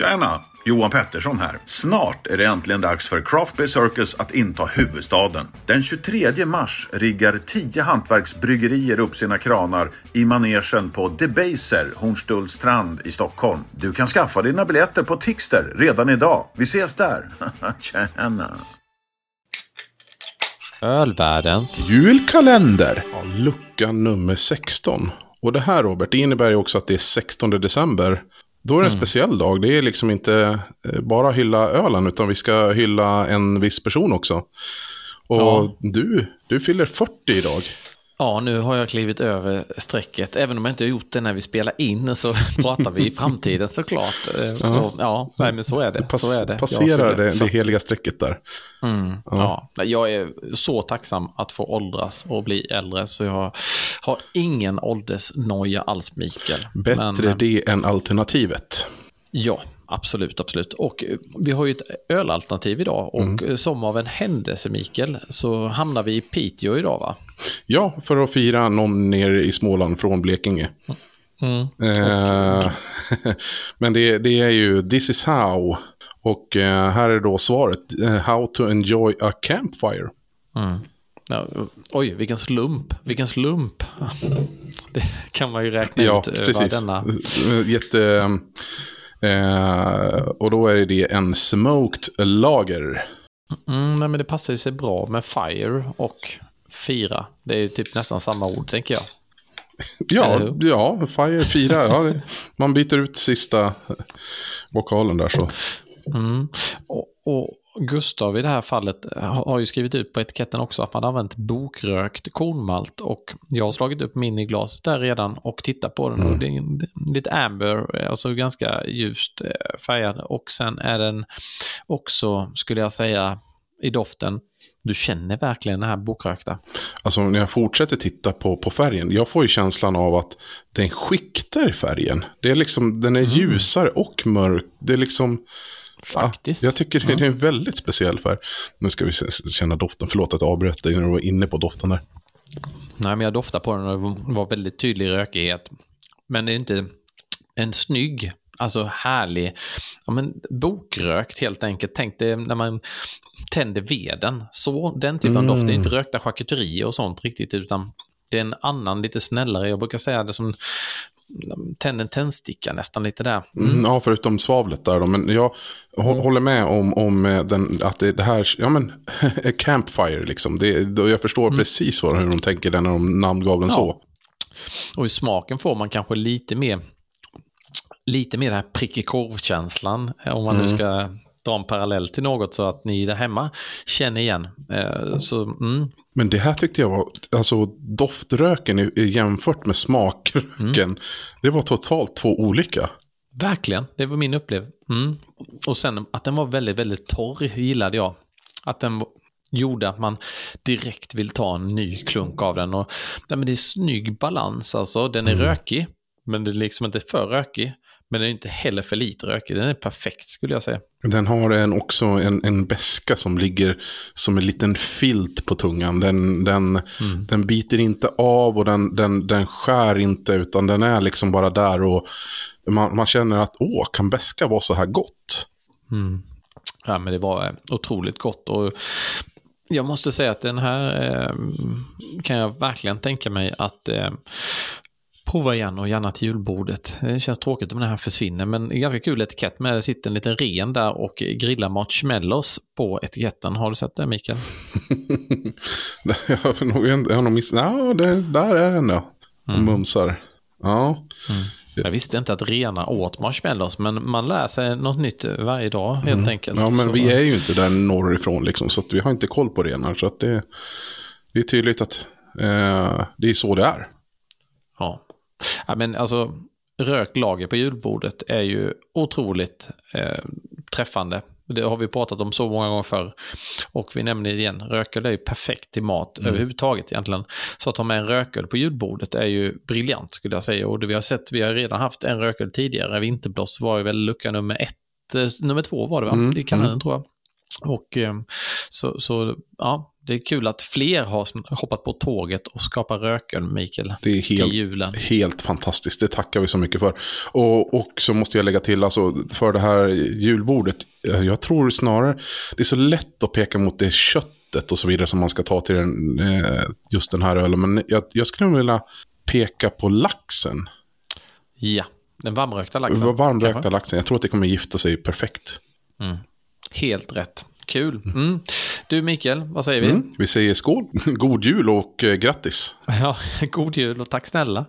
Tjena! Johan Pettersson här. Snart är det äntligen dags för Craft Beer Circus att inta huvudstaden. Den 23 mars riggar 10 hantverksbryggerier upp sina kranar i manegen på Debaser, Hornstullstrand i Stockholm. Du kan skaffa dina biljetter på Tixter redan idag. Vi ses där! Tjena! Ölvärldens. Julkalender! Ja, lucka nummer 16. Och det här Robert, det innebär ju också att det är 16 december. Då är det en Mm. speciell dag. Det är liksom inte eh, bara hylla ölen, utan vi ska hylla en viss person också. Och Ja. du, du fyller 40 idag. Ja, nu har jag klivit över strecket. Även om jag inte har gjort det när vi spelar in så pratar vi i framtiden såklart. Eh, Ja, ja nej, men så är det. Pass, så är det. passerar det, det heliga strecket där. Mm, ja. Jag är så tacksam att få åldras och bli äldre så jag har ingen åldersnoja alls Mikael. Bättre Men, eh, det än alternativet. Ja, absolut, absolut. Och eh, vi har ju ett ölalternativ idag och eh, som av en händelse Mikael så hamnar vi i Piteå idag va? Ja, för att fira någon nere i Småland från Blekinge. Eh, men det, det är ju This is how. Och eh, här är då svaret. eh, how to enjoy a campfire. Ja, oj, vilken slump, vilken slump. Det kan man ju räkna Ja, ut precis. denna... Jätte... Eh, och då är det en smoked lager. Mm, nej, men det passar ju sig bra med fire och fira. Det är ju typ nästan samma ord, tänker jag. Ja, ja fire, fira. Ja, man byter ut sista vokalen där så. Mm. Och, och Gustav i det här fallet har har ju skrivit ut på etiketten också att man använt bokrökt kornmalt och jag har slagit upp min i glaset där redan och tittat på den och det är lite amber, alltså ganska ljust eh, färgad och sen är den också, skulle jag säga, i doften, du känner verkligen den här bokrökta. Alltså när jag fortsätter titta på, på färgen, jag får ju känslan av att den skiktar i färgen. Det är liksom, den är ljusare och mörk. Det är liksom... Faktiskt. Ja, jag tycker det är en väldigt speciell färg. Nu ska vi känna doften. Förlåt att jag avbröt dig när du var inne på doften där. Nej, men jag doftade på den och det var väldigt tydlig rökighet. Men det är inte en snygg, alltså härlig, ja, men bokrökt helt enkelt. Tänk dig när man tänder veden. Så, den typen av doft. Det är inte rökta charkuterier och sånt riktigt, utan det är en annan, lite snällare. Jag brukar säga det som tänder en tändsticka nästan lite där. Mm, ja, förutom svavlet där då. Men jag hå- håller med om, om eh, den, att det, här, ja men, campfire liksom. Det, jag förstår precis vad, hur de tänker när de namngav den Ja. så. Och i smaken får man kanske lite mer, lite mer den här prick i korv-känslan. eh, Om man nu ska dra en parallell till något så att ni där hemma känner igen. Eh, Så, mm, Men det här tyckte jag var, alltså doftröken jämfört med smakröken, det var totalt två olika. verkligen, det var min upplevelse. Mm. Och sen att den var väldigt, väldigt torr gillade jag. Att den gjorde att man direkt vill ta en ny klunk av den. Och, nej, men det är snygg balans alltså. Den är rökig, men det är liksom inte för rökig. Men den är inte heller för lite rökig. Den är perfekt skulle jag säga. Den har en, också en, en beska som ligger som en liten filt på tungan. Den, den, den biter inte av och den, den, den skär inte, utan den är liksom bara där. och Man, man känner att, åh, kan beska vara så här gott? Ja, men det var eh, otroligt gott. Och jag måste säga att den här eh, kan jag verkligen tänka mig att eh, prova igen och gärna till julbordet. Det känns tråkigt om den här försvinner, men en ganska kul etikett med. Det sitter en liten ren där och grillar marshmallows på etiketten. Har du sett det Mikael? jag har nog, jag har nog miss... Ja, det, där är den ja. Och Mumsar. Ja. Jag visste inte att rena åt marshmallows, men man lär sig något nytt varje dag helt enkelt. ja, men Så- vi är ju inte där norrifrån liksom, så vi har inte koll på renar. Så det, det är tydligt att eh, det är så det är. Ja. Ja, men alltså rökt lager på julbordet är ju otroligt eh, träffande. Det har vi pratat om så många gånger förr. Och vi nämner det igen, rököl är ju perfekt till mat överhuvudtaget egentligen. Så att ha med en rököl på julbordet är ju briljant skulle jag säga. Och det vi har sett, vi har redan haft en rököl tidigare, vinterblås var ju väl lucka nummer ett, eh, nummer två var det va? Mm, I kanalen tror jag. Och eh, så, så ja, Det är kul att fler har hoppat på tåget och skapat rököl, Mikael. Det är helt, till julen. helt fantastiskt. Det tackar vi så mycket för. Och, och så måste jag lägga till, alltså, för det här julbordet, eh, jag tror snarare, det är så lätt att peka mot det köttet och så vidare som man ska ta till den, eh, just den här ölen. Men jag, jag skulle vilja peka på laxen. Ja, den varmrökta laxen. Varmrökta laxen. Jag tror att det kommer gifta sig perfekt. Helt rätt. Kul. Mm. Du Mikael, vad säger vi? Mm. Vi säger skål, god jul och eh, grattis. Ja, god jul och tack snälla.